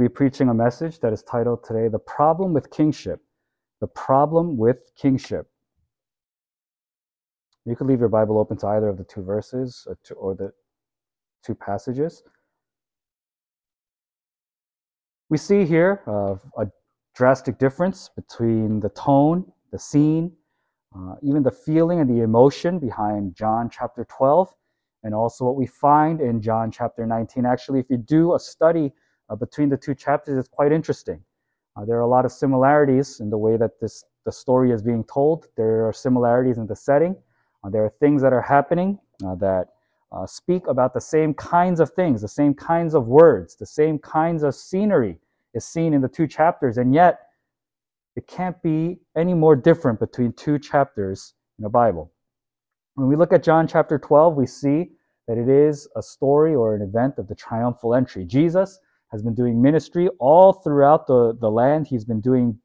to be preaching a message that is titled today The Problem with Kingship. The Problem with Kingship. You could leave your Bible open to either of the two verses or, or the two passages. We see here uh, a drastic difference between the tone, the scene, uh, even the feeling and the emotion behind John chapter 12, and also what we find in John chapter 19. Actually, if you do a study between the two chapters, is quite interesting. Uh, there are a lot of similarities in the way that this the story is being told. There are similarities in the setting. Uh, there are things that are happening uh, that uh, speak about the same kinds of things, the same kinds of words, the same kinds of scenery is seen in the two chapters, and yet it can't be any more different between two chapters in the Bible. When we look at John chapter 12, we see that it is a story or an event of the triumphal entry. Jesus has been doing ministry all throughout the, the land. He's been doing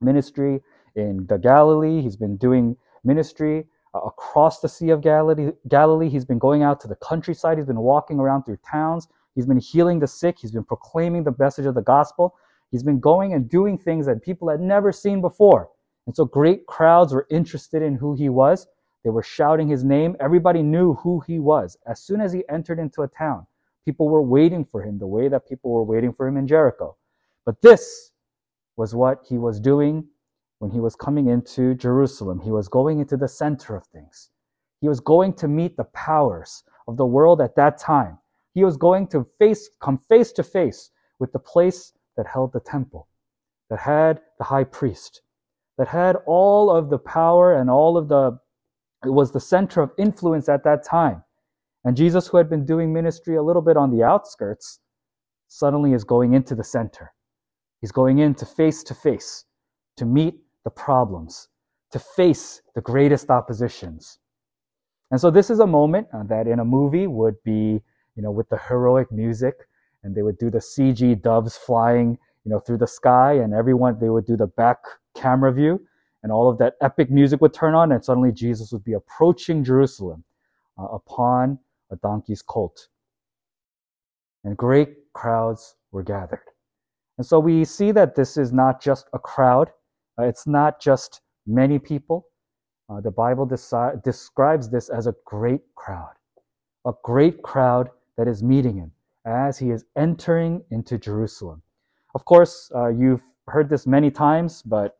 ministry in the Galilee. He's been doing ministry uh, across the Sea of Galilee, Galilee. He's been going out to the countryside. He's been walking around through towns. He's been healing the sick. He's been proclaiming the message of the gospel. He's been going and doing things that people had never seen before. And so great crowds were interested in who he was. They were shouting his name. Everybody knew who he was. As soon as he entered into a town, people were waiting for him the way that people were waiting for him in Jericho. But this was what he was doing when he was coming into Jerusalem. He was going into the center of things. He was going to meet the powers of the world at that time. He was going to face, come face to face with the place that held the temple, that had the high priest, that had all of the power and all of the, it was the center of influence at that time. And Jesus, who had been doing ministry a little bit on the outskirts, suddenly is going into the center. He's going into face to face to meet the problems, to face the greatest oppositions. And so this is a moment uh, that in a movie would be, you know, with the heroic music, and they would do the CG doves flying, you know, through the sky, and everyone they would do the back camera view, and all of that epic music would turn on, and suddenly Jesus would be approaching Jerusalem uh, upon a donkey's colt. And great crowds were gathered. And so we see that this is not just a crowd, uh, it's not just many people. Uh, the Bible desi- describes this as a great crowd, a great crowd that is meeting him as he is entering into Jerusalem. Of course, uh, you've heard this many times, but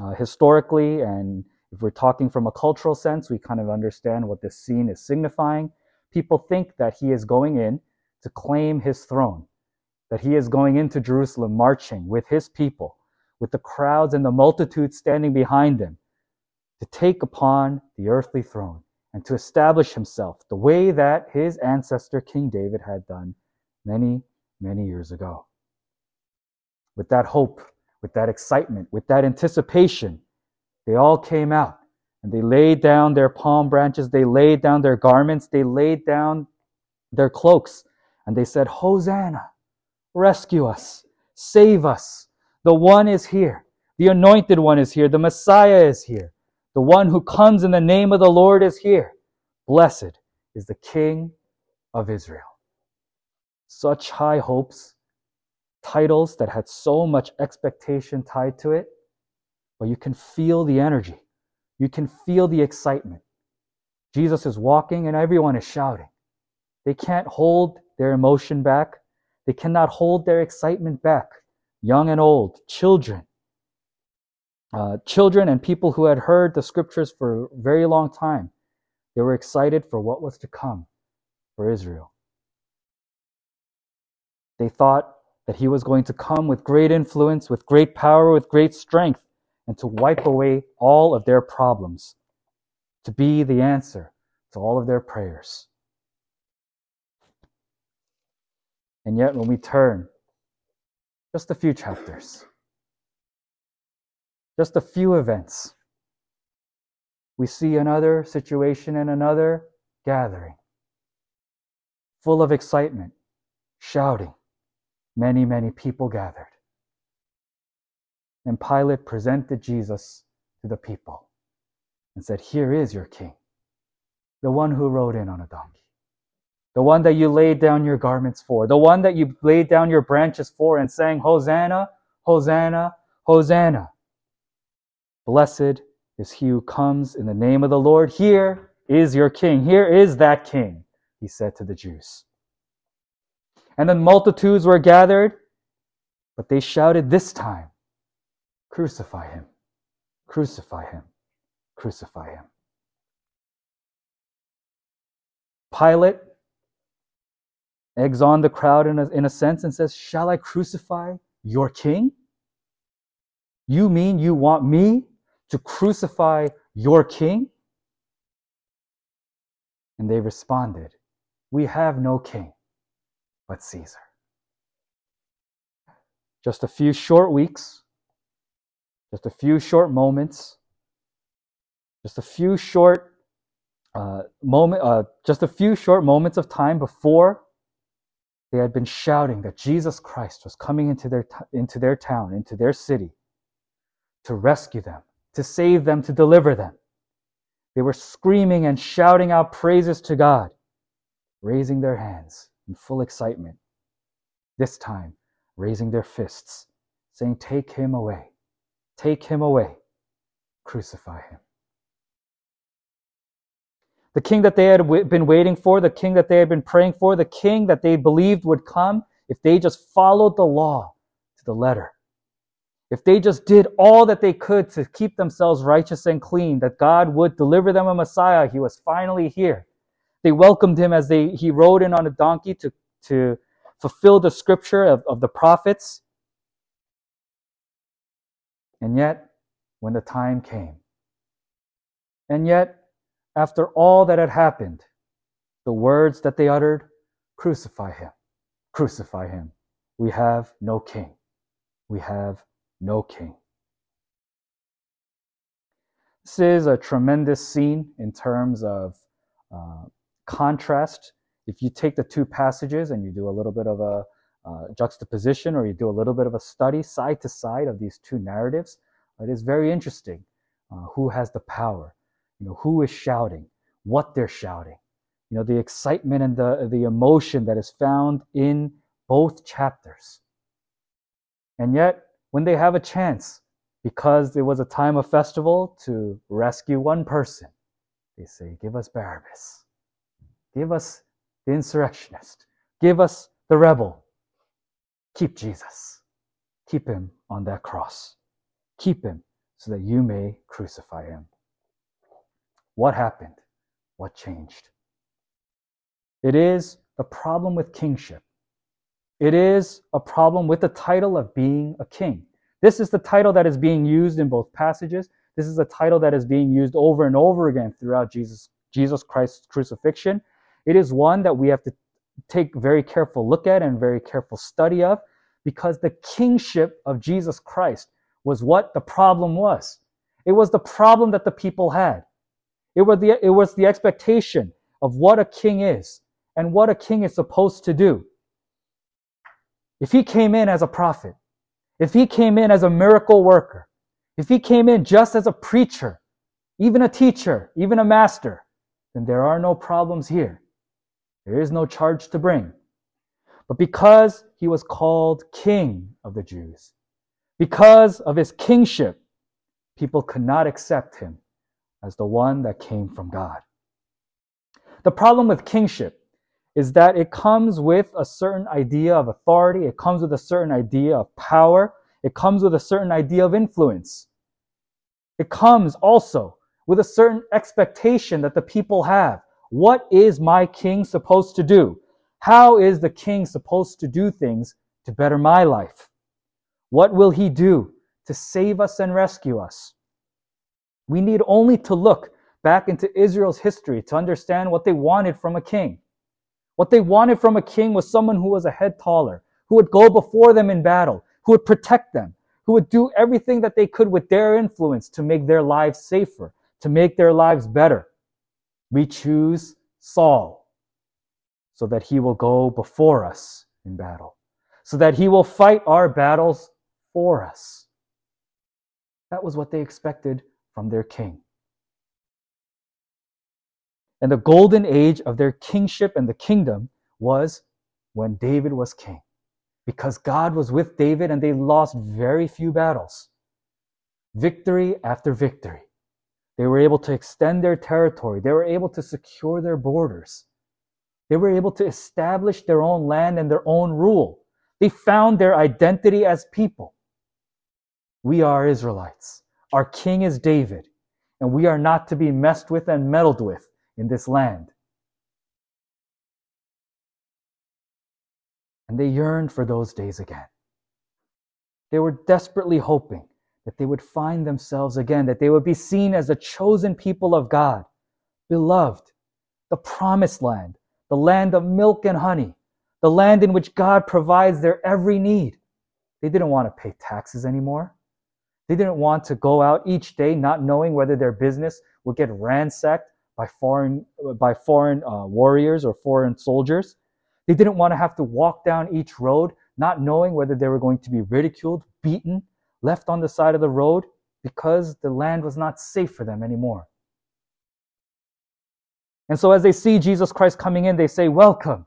uh, historically, and if we're talking from a cultural sense, we kind of understand what this scene is signifying. People think that he is going in to claim his throne, that he is going into Jerusalem marching with his people with the crowds and the multitudes standing behind him, to take upon the earthly throne and to establish himself the way that his ancestor King David had done many, many years ago. With that hope, with that excitement, with that anticipation, they all came out and they laid down their palm branches, they laid down their garments, they laid down their cloaks, and they said, Hosanna, rescue us, save us. The one is here. The anointed one is here. The Messiah is here. The one who comes in the name of the Lord is here. Blessed is the King of Israel. Such high hopes, titles that had so much expectation tied to it, but you can feel the energy. You can feel the excitement. Jesus is walking and everyone is shouting. They can't hold their emotion back. They cannot hold their excitement back young and old, children, uh, children and people who had heard the scriptures for a very long time. They were excited for what was to come for Israel. They thought that he was going to come with great influence, with great power, with great strength, and to wipe away all of their problems, to be the answer to all of their prayers. And yet, when we turn just a few chapters, just a few events. We see another situation and another gathering, full of excitement, shouting. Many, many people gathered. And Pilate presented Jesus to the people and said, Here is your king, the one who rode in on a donkey, the one that you laid down your garments for, the one that you laid down your branches for and sang, Hosanna, Hosanna, Hosanna. Blessed is he who comes in the name of the Lord. Here is your king. Here is that king, he said to the Jews. And then multitudes were gathered, but they shouted this time, Crucify him, crucify him, crucify him. Pilate eggs on the crowd in a, in a sense and says, Shall I crucify your king? You mean you want me to crucify your king? And they responded, We have no king but Caesar. Just a few short weeks, just a few short moments, just a few short uh, moment, uh, just a few short moments of time before they had been shouting that Jesus Christ was coming into their, t- into their town, into their city, to rescue them, to save them, to deliver them. They were screaming and shouting out praises to God, raising their hands in full excitement. This time, raising their fists, saying, Take him away, take him away, crucify him. The king that they had been waiting for, the king that they had been praying for, the king that they believed would come if they just followed the law to the letter. If they just did all that they could to keep themselves righteous and clean, that God would deliver them a Messiah. He was finally here. They welcomed him as they, he rode in on a donkey to, to fulfill the scripture of, of the prophets. And yet, when the time came, and yet, after all that had happened, the words that they uttered, crucify him, crucify him. We have no king. We have no king. This is a tremendous scene in terms of uh, contrast. If you take the two passages and you do a little bit of a uh, juxtaposition or you do a little bit of a study side to side of these two narratives, it is very interesting uh, who has the power you know, who is shouting, what they're shouting, you know, the excitement and the, the emotion that is found in both chapters. And yet, when they have a chance, because it was a time of festival to rescue one person, they say, Give us Barabbas. Give us the insurrectionist. Give us the rebel. Keep Jesus. Keep him on that cross. Keep him so that you may crucify him. What happened? What changed? It is a problem with kingship. It is a problem with the title of being a king. This is the title that is being used in both passages. This is a title that is being used over and over again throughout Jesus, Jesus Christ's crucifixion. It is one that we have to take very careful look at and very careful study of because the kingship of Jesus Christ was what the problem was. It was the problem that the people had. It was the, it was the expectation of what a king is and what a king is supposed to do. If he came in as a prophet, if he came in as a miracle worker, if he came in just as a preacher, even a teacher, even a master, then there are no problems here. There is no charge to bring. But because he was called king of the Jews, because of his kingship, people could not accept him as the one that came from God. The problem with kingship is that it comes with a certain idea of authority, it comes with a certain idea of power, it comes with a certain idea of influence. It comes also with a certain expectation that the people have. What is my king supposed to do? How is the king supposed to do things to better my life? What will he do to save us and rescue us? We need only to look back into Israel's history to understand what they wanted from a king. What they wanted from a king was someone who was a head taller, who would go before them in battle, who would protect them, who would do everything that they could with their influence to make their lives safer, to make their lives better. We choose Saul so that he will go before us in battle, so that he will fight our battles for us. That was what they expected from their king. And the golden age of their kingship and the kingdom was when David was king. Because God was with David and they lost very few battles. Victory after victory. They were able to extend their territory. They were able to secure their borders. They were able to establish their own land and their own rule. They found their identity as people. We are Israelites. Our king is David, and we are not to be messed with and meddled with in this land. And they yearned for those days again. They were desperately hoping that they would find themselves again, that they would be seen as the chosen people of God, beloved, the promised land, the land of milk and honey, the land in which God provides their every need. They didn't want to pay taxes anymore. They didn't want to go out each day not knowing whether their business would get ransacked by foreign, by foreign uh, warriors or foreign soldiers. They didn't want to have to walk down each road not knowing whether they were going to be ridiculed, beaten, left on the side of the road because the land was not safe for them anymore. And so as they see Jesus Christ coming in, they say, Welcome,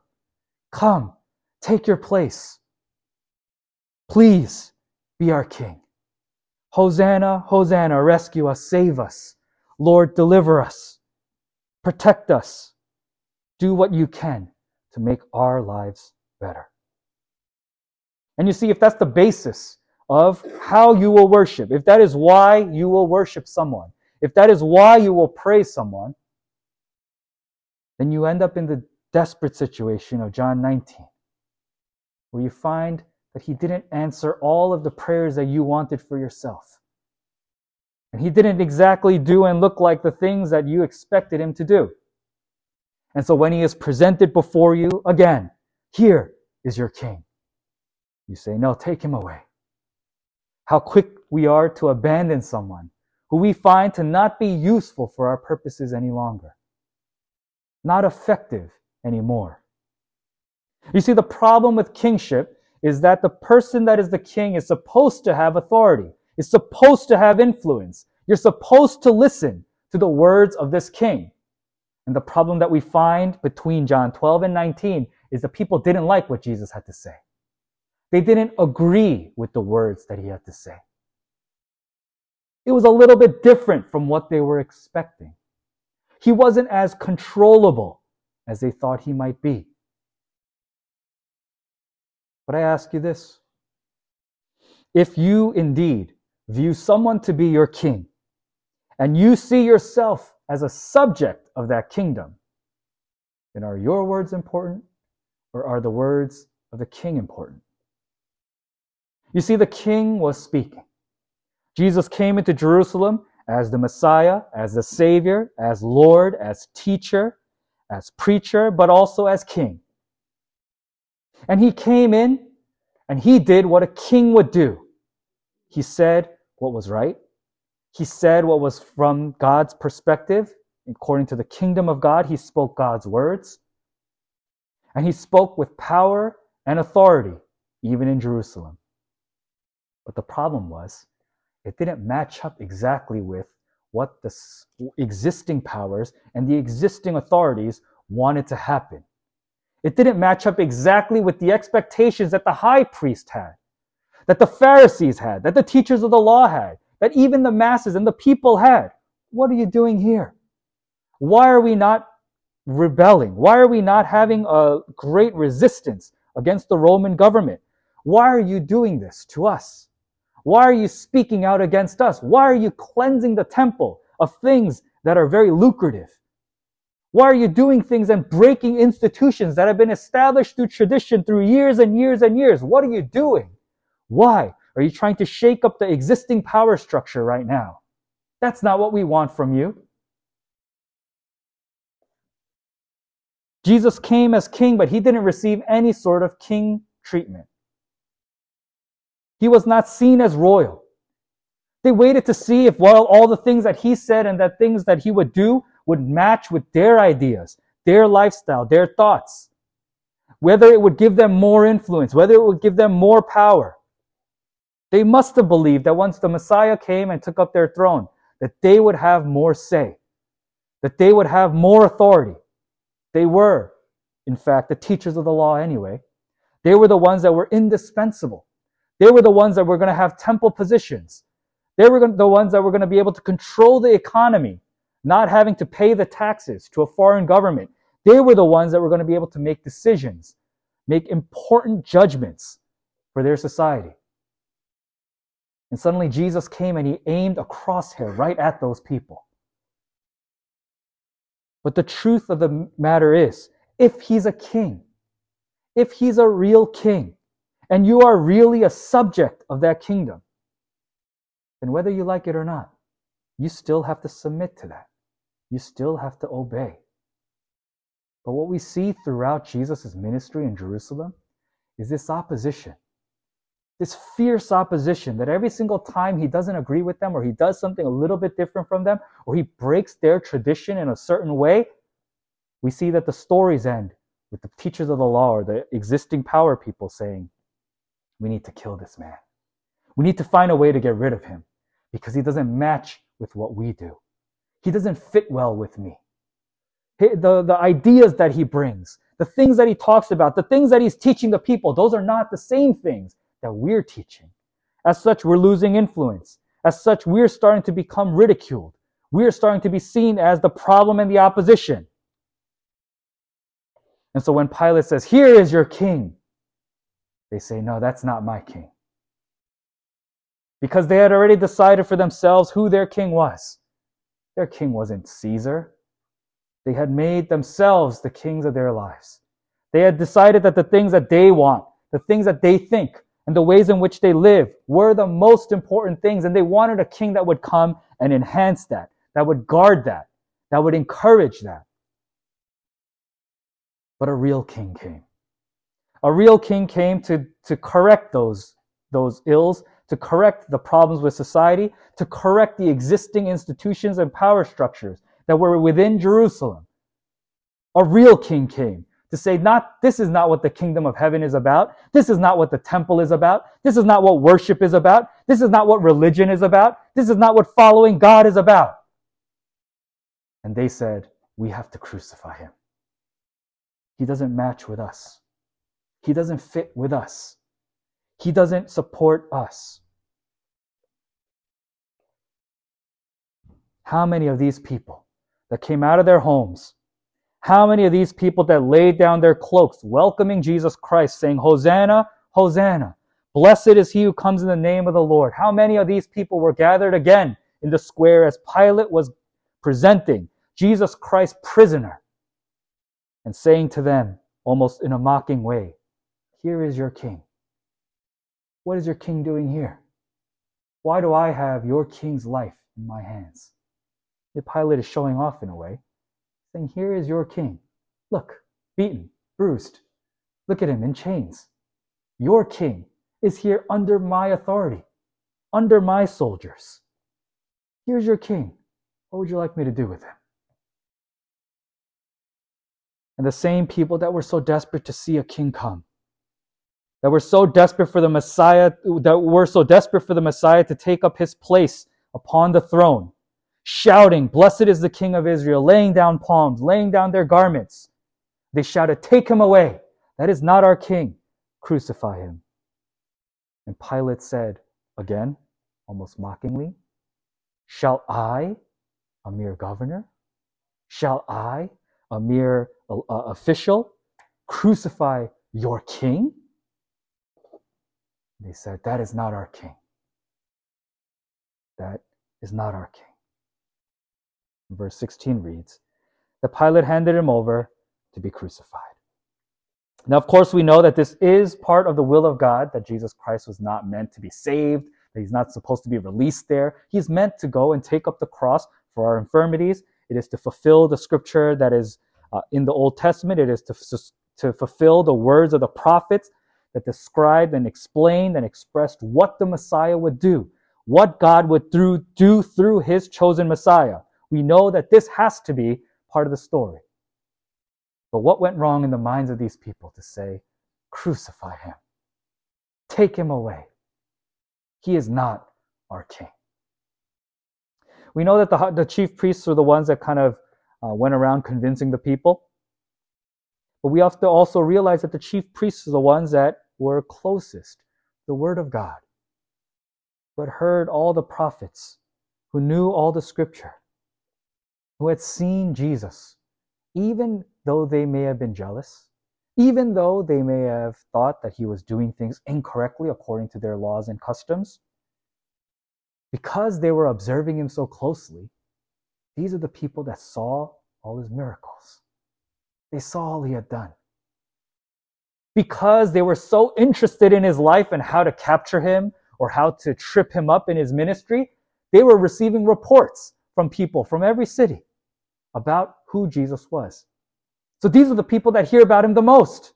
come, take your place. Please be our King. Hosanna, Hosanna, rescue us, save us. Lord, deliver us, protect us. Do what you can to make our lives better. And you see, if that's the basis of how you will worship, if that is why you will worship someone, if that is why you will praise someone, then you end up in the desperate situation of John 19, where you find that he didn't answer all of the prayers that you wanted for yourself. And he didn't exactly do and look like the things that you expected him to do. And so when he is presented before you, again, here is your king. You say, no, take him away how quick we are to abandon someone who we find to not be useful for our purposes any longer, not effective anymore. You see, the problem with kingship is that the person that is the king is supposed to have authority, is supposed to have influence. You're supposed to listen to the words of this king. And the problem that we find between John 12 and 19 is that people didn't like what Jesus had to say. They didn't agree with the words that he had to say. It was a little bit different from what they were expecting. He wasn't as controllable as they thought he might be. But I ask you this if you indeed view someone to be your king, and you see yourself as a subject of that kingdom, then are your words important or are the words of the king important? You see, the king was speaking. Jesus came into Jerusalem as the Messiah, as the Savior, as Lord, as teacher, as preacher, but also as king. And he came in and he did what a king would do. He said what was right. He said what was from God's perspective. According to the kingdom of God, he spoke God's words. And he spoke with power and authority, even in Jerusalem. But the problem was, it didn't match up exactly with what the existing powers and the existing authorities wanted to happen. It didn't match up exactly with the expectations that the high priest had, that the Pharisees had, that the teachers of the law had, that even the masses and the people had. What are you doing here? Why are we not rebelling? Why are we not having a great resistance against the Roman government? Why are you doing this to us? Why are you speaking out against us? Why are you cleansing the temple of things that are very lucrative? Why are you doing things and breaking institutions that have been established through tradition through years and years and years? What are you doing? Why? Are you trying to shake up the existing power structure right now? That's not what we want from you. Jesus came as king, but he didn't receive any sort of king treatment. He was not seen as royal. They waited to see if well, all the things that he said and the things that he would do would match with their ideas, their lifestyle, their thoughts. Whether it would give them more influence, whether it would give them more power. They must have believed that once the Messiah came and took up their throne, that they would have more say, that they would have more authority. They were in fact, the teachers of the law anyway. They were the ones that were indispensable. They were the ones that were going to have temple positions. They were the ones that were going to be able to control the economy, not having to pay the taxes to a foreign government. They were the ones that were going to be able to make decisions, make important judgments for their society. And suddenly Jesus came and he aimed a crosshair right at those people. But the truth of the matter is, if he's a king, if he's a real king, and you are really a subject of that kingdom, then whether you like it or not, you still have to submit to that. You still have to obey. But what we see throughout Jesus' ministry in Jerusalem is this opposition this fierce opposition that every single time he doesn't agree with them or he does something a little bit different from them or he breaks their tradition in a certain way, we see that the stories end with the teachers of the law or the existing power people saying, We need to kill this man. We need to find a way to get rid of him because he doesn't match with what we do. He doesn't fit well with me. The, the ideas that he brings, the things that he talks about, the things that he's teaching the people, those are not the same things that we're teaching. As such, we're losing influence. As such, we're starting to become ridiculed. We're starting to be seen as the problem and the opposition. And so when Pilate says, Here is your king, they say, No, that's not my king. Because they had already decided for themselves who their king was. Their king wasn't Caesar. They had made themselves the kings of their lives. They had decided that the things that they want, the things that they think, and the ways in which they live were the most important things. And they wanted a king that would come and enhance that, that would guard that, that would encourage that. But a real king came. A real king came to, to correct those, those ills, to correct the problems with society, to correct the existing institutions and power structures that were within Jerusalem. A real king came to say not this is not what the kingdom of heaven is about. This is not what the temple is about. This is not what worship is about. This is not what religion is about. This is not what following god is about. And they said we have to crucify him. He doesn't match with us he doesn't fit with us he doesn't support us how many of these people that came out of their homes how many of these people that laid down their cloaks, welcoming Jesus Christ, saying, Hosanna, Hosanna, blessed is he who comes in the name of the Lord? How many of these people were gathered again in the square as Pilate was presenting Jesus Christ prisoner and saying to them, almost in a mocking way, Here is your king. What is your king doing here? Why do I have your king's life in my hands? The Pilate is showing off in a way saying, Here is your king. Look, beaten, bruised. Look at him in chains. Your king is here under my authority, under my soldiers. Here's your king. What would you like me to do with him? And the same people that were so desperate to see a king come, that were so desperate for the Messiah, that were so desperate for the Messiah to take up his place upon the throne, shouting, Blessed is the King of Israel, laying down palms, laying down their garments. They shouted, Take him away. That is not our king. Crucify him. And Pilate said, again, almost mockingly, Shall I, a mere governor, shall I, a mere uh, official, crucify your king? They said, That is not our king. That is not our king verse 16 reads, The Pilate handed him over to be crucified. Now, of course, we know that this is part of the will of God, that Jesus Christ was not meant to be saved, that he's not supposed to be released there. He's meant to go and take up the cross for our infirmities. It is to fulfill the scripture that is uh, in the Old Testament. It is to, to fulfill the words of the prophets that described and explained and expressed what the Messiah would do, what God would through, do through his chosen Messiah we know that this has to be part of the story. But what went wrong in the minds of these people to say, crucify him, take him away? He is not our king. We know that the, the chief priests were the ones that kind of uh, went around convincing the people. But we have to also realize that the chief priests are the ones that were closest, the Word of God, had heard all the prophets, who knew all the scripture, who had seen Jesus, even though they may have been jealous, even though they may have thought that he was doing things incorrectly according to their laws and customs, because they were observing him so closely, these are the people that saw all his miracles. They saw all he had done. Because they were so interested in his life and how to capture him or how to trip him up in his ministry, they were receiving reports from people from every city about who Jesus was. So these are the people that hear about him the most.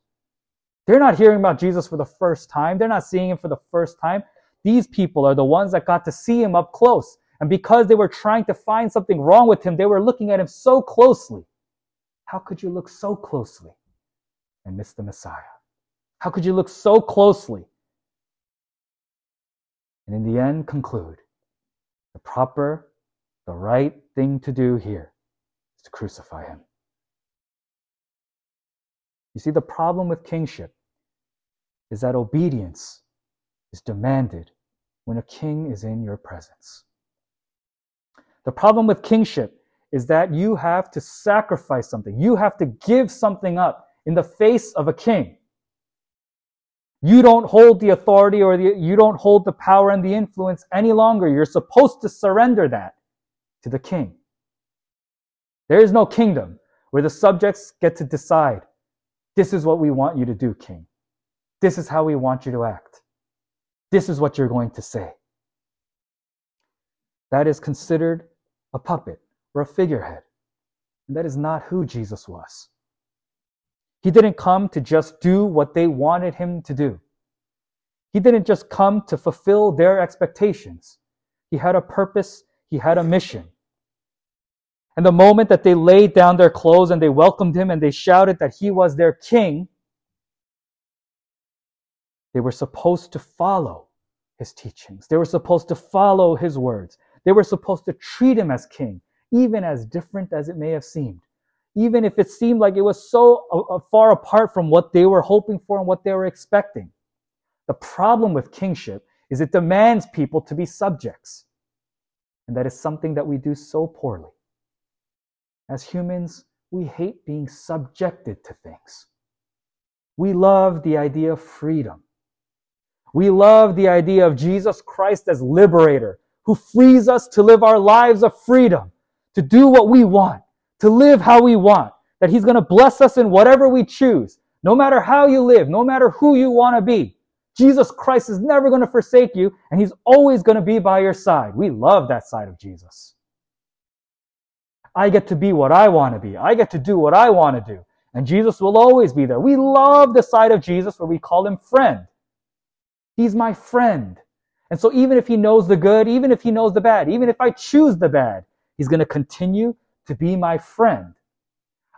They're not hearing about Jesus for the first time. They're not seeing him for the first time. These people are the ones that got to see him up close. And because they were trying to find something wrong with him, they were looking at him so closely. How could you look so closely and miss the Messiah? How could you look so closely and in the end conclude the proper, the right thing to do here is to crucify him? You see, the problem with kingship is that obedience is demanded when a king is in your presence. The problem with kingship is that you have to sacrifice something. You have to give something up in the face of a king. You don't hold the authority or the, you don't hold the power and the influence any longer. You're supposed to surrender that to the king. There is no kingdom where the subjects get to decide this is what we want you to do, king. This is how we want you to act. This is what you're going to say. That is considered a puppet or a figurehead. And that is not who Jesus was. He didn't come to just do what they wanted him to do. He didn't just come to fulfill their expectations. He had a purpose, he had a mission. And the moment that they laid down their clothes and they welcomed him and they shouted that he was their king, they were supposed to follow his teachings. They were supposed to follow his words. They were supposed to treat him as king, even as different as it may have seemed. Even if it seemed like it was so uh, uh, far apart from what they were hoping for and what they were expecting. The problem with kingship is it demands people to be subjects. And that is something that we do so poorly. As humans, we hate being subjected to things. We love the idea of freedom. We love the idea of Jesus Christ as liberator, who frees us to live our lives of freedom, to do what we want, to live how we want, that He's going to bless us in whatever we choose, no matter how you live, no matter who you want to be. Jesus Christ is never going to forsake you, and He's always going to be by your side. We love that side of Jesus. I get to be what I want to be. I get to do what I want to do. And Jesus will always be there. We love the side of Jesus where we call him friend. He's my friend. And so even if he knows the good, even if he knows the bad, even if I choose the bad, he's going to continue to be my friend.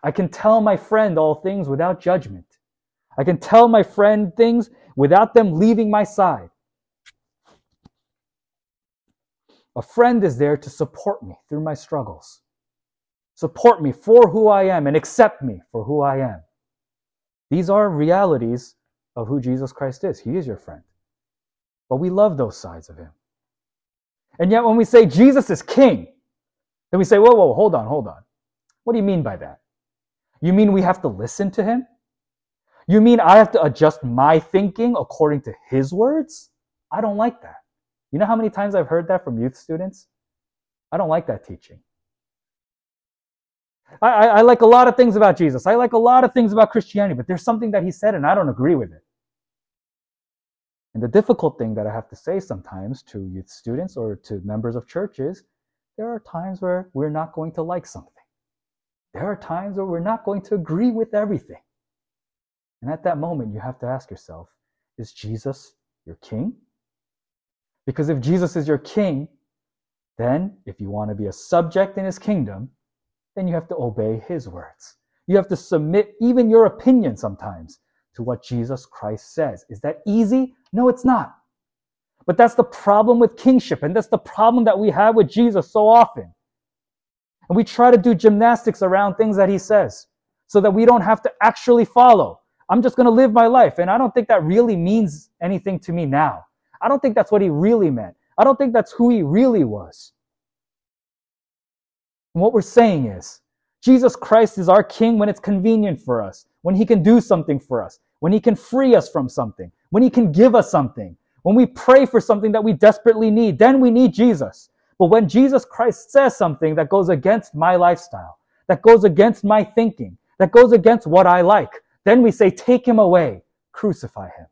I can tell my friend all things without judgment. I can tell my friend things without them leaving my side. A friend is there to support me through my struggles support me for who I am and accept me for who I am. These are realities of who Jesus Christ is. He is your friend. But we love those sides of him. And yet, when we say Jesus is king, then we say, whoa, whoa, hold on, hold on. What do you mean by that? You mean we have to listen to him? You mean I have to adjust my thinking according to his words? I don't like that. You know how many times I've heard that from youth students? I don't like that teaching. I, I, I like a lot of things about Jesus. I like a lot of things about Christianity, but there's something that he said and I don't agree with it. And the difficult thing that I have to say sometimes to youth students or to members of churches, there are times where we're not going to like something. There are times where we're not going to agree with everything. And at that moment, you have to ask yourself, is Jesus your king? Because if Jesus is your king, then if you want to be a subject in his kingdom, then you have to obey his words. You have to submit even your opinion sometimes to what Jesus Christ says. Is that easy? No, it's not. But that's the problem with kingship, and that's the problem that we have with Jesus so often. And we try to do gymnastics around things that he says. so that we don't have to actually follow. I'm just going to live my life. And I don't think that really means anything to me now. I don't think that's what he really meant. I don't think that's who he really was. And what we're saying is, Jesus Christ is our King when it's convenient for us, when he can do something for us, when he can free us from something, when he can give us something, when we pray for something that we desperately need, then we need Jesus. But when Jesus Christ says something that goes against my lifestyle, that goes against my thinking, that goes against what I like, then we say, take him away, crucify him.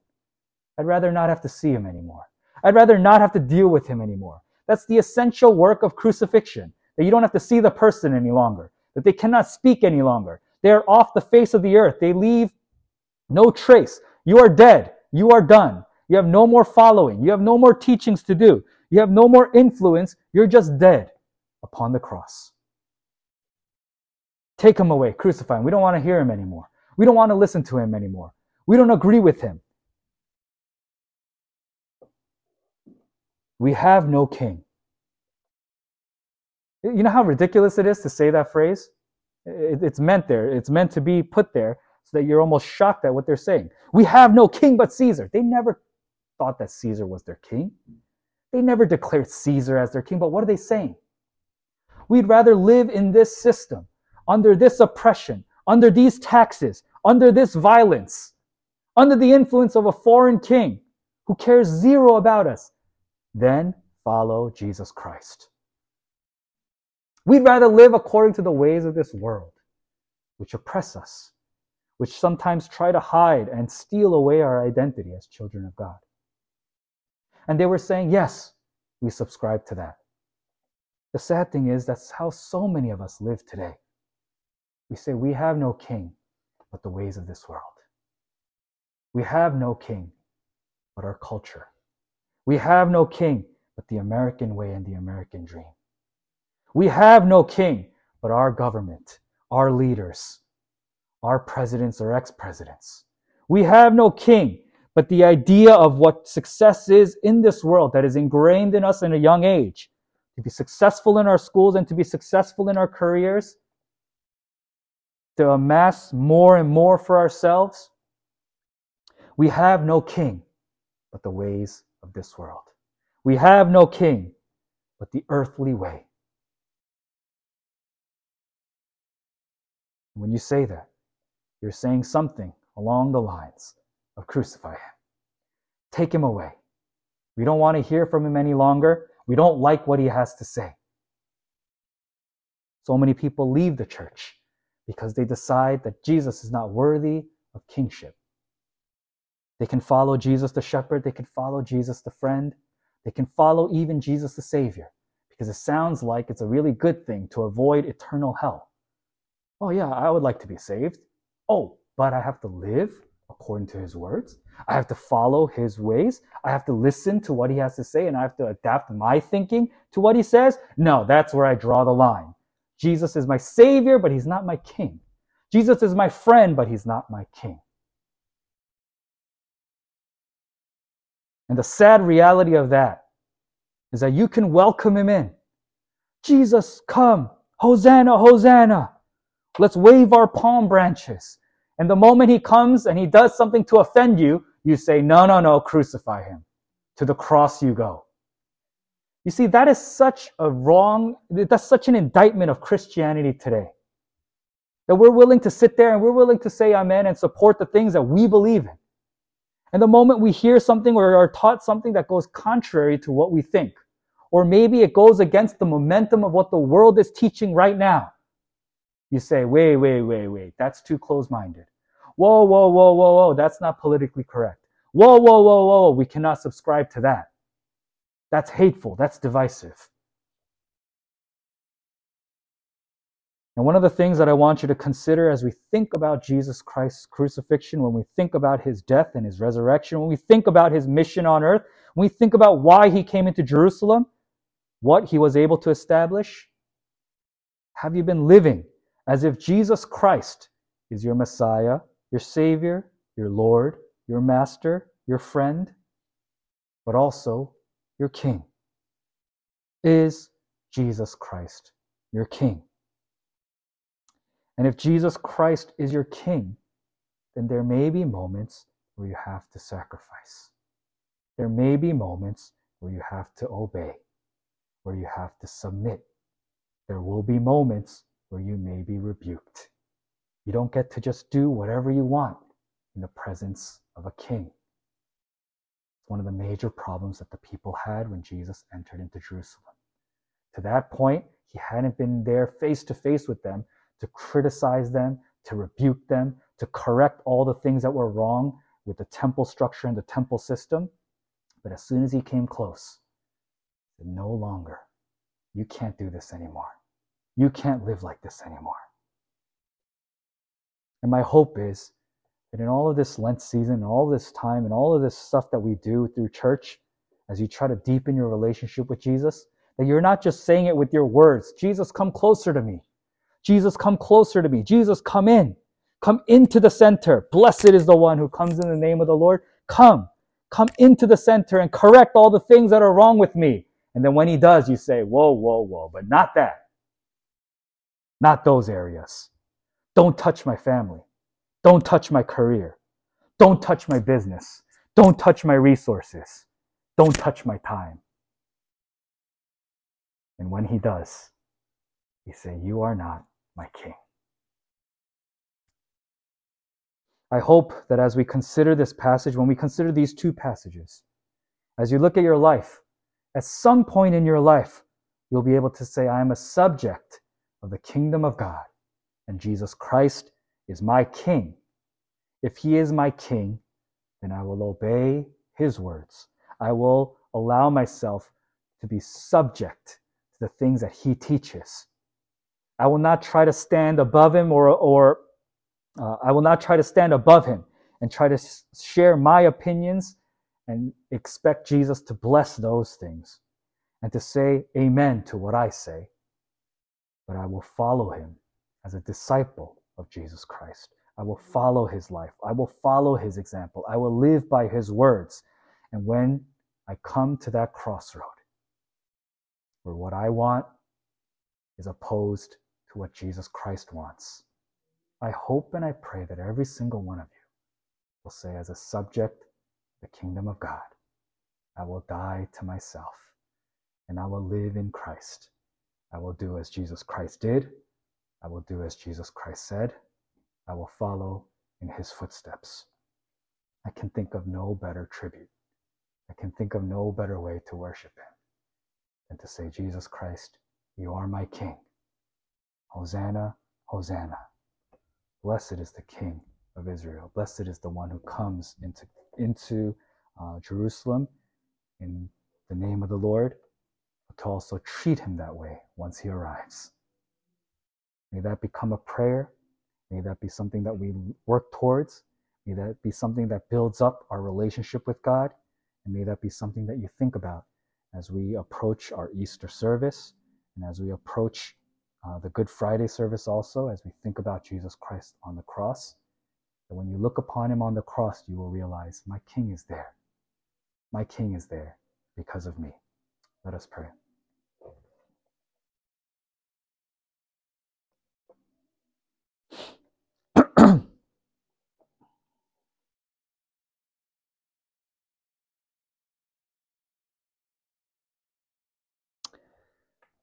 I'd rather not have to see him anymore. I'd rather not have to deal with him anymore. That's the essential work of crucifixion, that you don't have to see the person any longer, that they cannot speak any longer. They are off the face of the earth. They leave no trace. You are dead. You are done. You have no more following. You have no more teachings to do. You have no more influence. You're just dead upon the cross. Take him away, crucify him. We don't want to hear him anymore. We don't want to listen to him anymore. We don't agree with him. We have no king. You know how ridiculous it is to say that phrase? It's meant there. It's meant to be put there so that you're almost shocked at what they're saying. We have no king but Caesar. They never thought that Caesar was their king. They never declared Caesar as their king, but what are they saying? We'd rather live in this system, under this oppression, under these taxes, under this violence, under the influence of a foreign king who cares zero about us, than follow Jesus Christ. We'd rather live according to the ways of this world, which oppress us, which sometimes try to hide and steal away our identity as children of God. And they were saying, yes, we subscribe to that. The sad thing is, that's how so many of us live today. We say, we have no king but the ways of this world. We have no king but our culture. We have no king but the American way and the American dream. We have no king but our government, our leaders, our presidents or ex presidents. We have no king but the idea of what success is in this world that is ingrained in us in a young age. To be successful in our schools and to be successful in our careers, to amass more and more for ourselves. We have no king but the ways of this world. We have no king but the earthly way. When you say that, you're saying something along the lines of crucify him. Take him away. We don't want to hear from him any longer. We don't like what he has to say. So many people leave the church because they decide that Jesus is not worthy of kingship. They can follow Jesus the shepherd, they can follow Jesus the friend, they can follow even Jesus the Savior because it sounds like it's a really good thing to avoid eternal hell. Oh, yeah, I would like to be saved. Oh, but I have to live according to his words. I have to follow his ways. I have to listen to what he has to say and I have to adapt my thinking to what he says. No, that's where I draw the line. Jesus is my savior, but he's not my king. Jesus is my friend, but he's not my king. And the sad reality of that is that you can welcome him in. Jesus, come. Hosanna, Hosanna. Let's wave our palm branches. And the moment he comes and he does something to offend you, you say, no, no, no, crucify him. To the cross you go. You see, that is such a wrong, that's such an indictment of Christianity today. That we're willing to sit there and we're willing to say amen and support the things that we believe in. And the moment we hear something or are taught something that goes contrary to what we think, or maybe it goes against the momentum of what the world is teaching right now, you say, wait, wait, wait, wait, that's too close minded. Whoa, whoa, whoa, whoa, whoa, that's not politically correct. Whoa, whoa, whoa, whoa, we cannot subscribe to that. That's hateful, that's divisive. And one of the things that I want you to consider as we think about Jesus Christ's crucifixion, when we think about his death and his resurrection, when we think about his mission on earth, when we think about why he came into Jerusalem, what he was able to establish, have you been living as if Jesus Christ is your Messiah, your Savior, your Lord, your Master, your friend, but also your King? Is Jesus Christ your King? And if Jesus Christ is your king, then there may be moments where you have to sacrifice. There may be moments where you have to obey, where you have to submit. There will be moments where you may be rebuked. You don't get to just do whatever you want in the presence of a king. It's one of the major problems that the people had when Jesus entered into Jerusalem. To that point, he hadn't been there face to face with them to criticize them, to rebuke them, to correct all the things that were wrong with the temple structure and the temple system. But as soon as he came close, no longer, you can't do this anymore. You can't live like this anymore. And my hope is that in all of this Lent season, and all this time, and all of this stuff that we do through church, as you try to deepen your relationship with Jesus, that you're not just saying it with your words Jesus, come closer to me. Jesus, come closer to me. Jesus, come in. Come into the center. Blessed is the one who comes in the name of the Lord. Come. Come into the center and correct all the things that are wrong with me. And then when he does, you say, Whoa, whoa, whoa, but not that. Not those areas. Don't touch my family. Don't touch my career. Don't touch my business. Don't touch my resources. Don't touch my time. And when he does, he say, You are not my king. I hope that as we consider this passage, when we consider these two passages, as you look at your life, at some point in your life, you'll be able to say, I am a subject of the kingdom of God, and Jesus Christ is my king. If he is my king, then I will obey his words. I will allow myself to be subject to the things that he teaches. I will not try to stand above him or, or uh, I will not try to stand above him and try to share my opinions and expect Jesus to bless those things and to say amen to what I say. But I will follow him as a disciple of Jesus Christ. I will follow his life. I will follow his example. I will live by his words. And when I come to that crossroad where what I want is opposed to what Jesus Christ wants, I hope and I pray that every single one of you will say, as a subject the kingdom of God, I will die to myself and I will live in Christ. I will do as Jesus Christ did. I will do as Jesus Christ said. I will follow in his footsteps. I can think of no better tribute. I can think of no better way to worship him than to say, Jesus Christ, you are my King. Hosanna, Hosanna. Blessed is the King of Israel. Blessed is the one who comes into, into uh, Jerusalem in the name of the Lord, to also treat him that way once he arrives. May that become a prayer. May that be something that we work towards. May that be something that builds up our relationship with God. And may that be something that you think about as we approach our Easter service and as we approach uh, the Good Friday service also, as we think about Jesus Christ on the cross, that when you look upon him on the cross, you will realize, my King is there. My King is there because of me. Let us pray.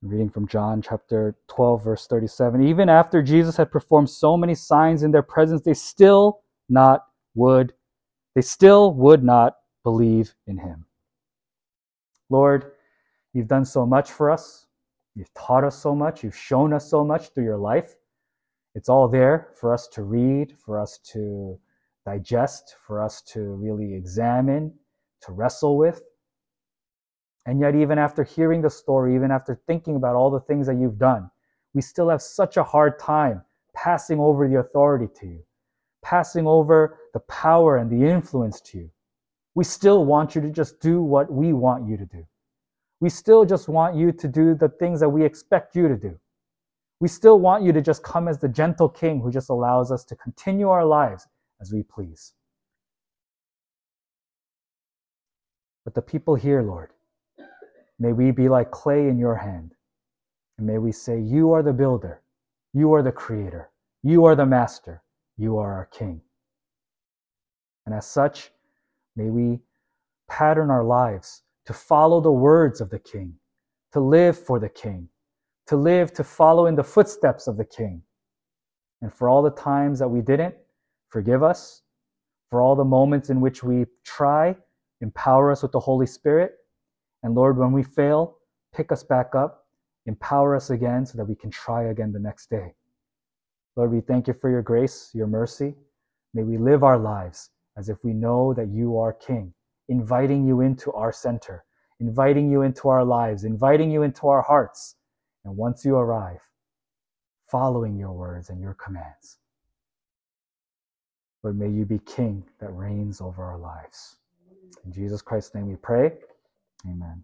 Reading from John chapter 12, verse 37. Even after Jesus had performed so many signs in their presence, they still not would, they still would not believe in him. Lord, you've done so much for us. You've taught us so much. You've shown us so much through your life. It's all there for us to read, for us to digest, for us to really examine, to wrestle with. And yet, even after hearing the story, even after thinking about all the things that you've done, we still have such a hard time passing over the authority to you, passing over the power and the influence to you. We still want you to just do what we want you to do. We still just want you to do the things that we expect you to do. We still want you to just come as the gentle king who just allows us to continue our lives as we please. But the people here, Lord, May we be like clay in your hand. And may we say, You are the builder, you are the creator, You are the master. You are our king. And as such, may we pattern our lives to follow the words of the king, to live for the king, to live to follow in the footsteps of the king. And for all the times that we didn't, forgive us. For all the moments in which we try, empower us with the Holy Spirit. And Lord, when we fail, pick us back up, empower us again so that we can try again the next day. Lord, we thank you for your grace, your mercy. May we live our lives as if we know that you are King, inviting you into our center, inviting you into our lives, inviting you into our hearts. And once you arrive, following your words and your commands. Lord, may you be King that reigns over our lives. In Jesus Christ's name we pray. Amen.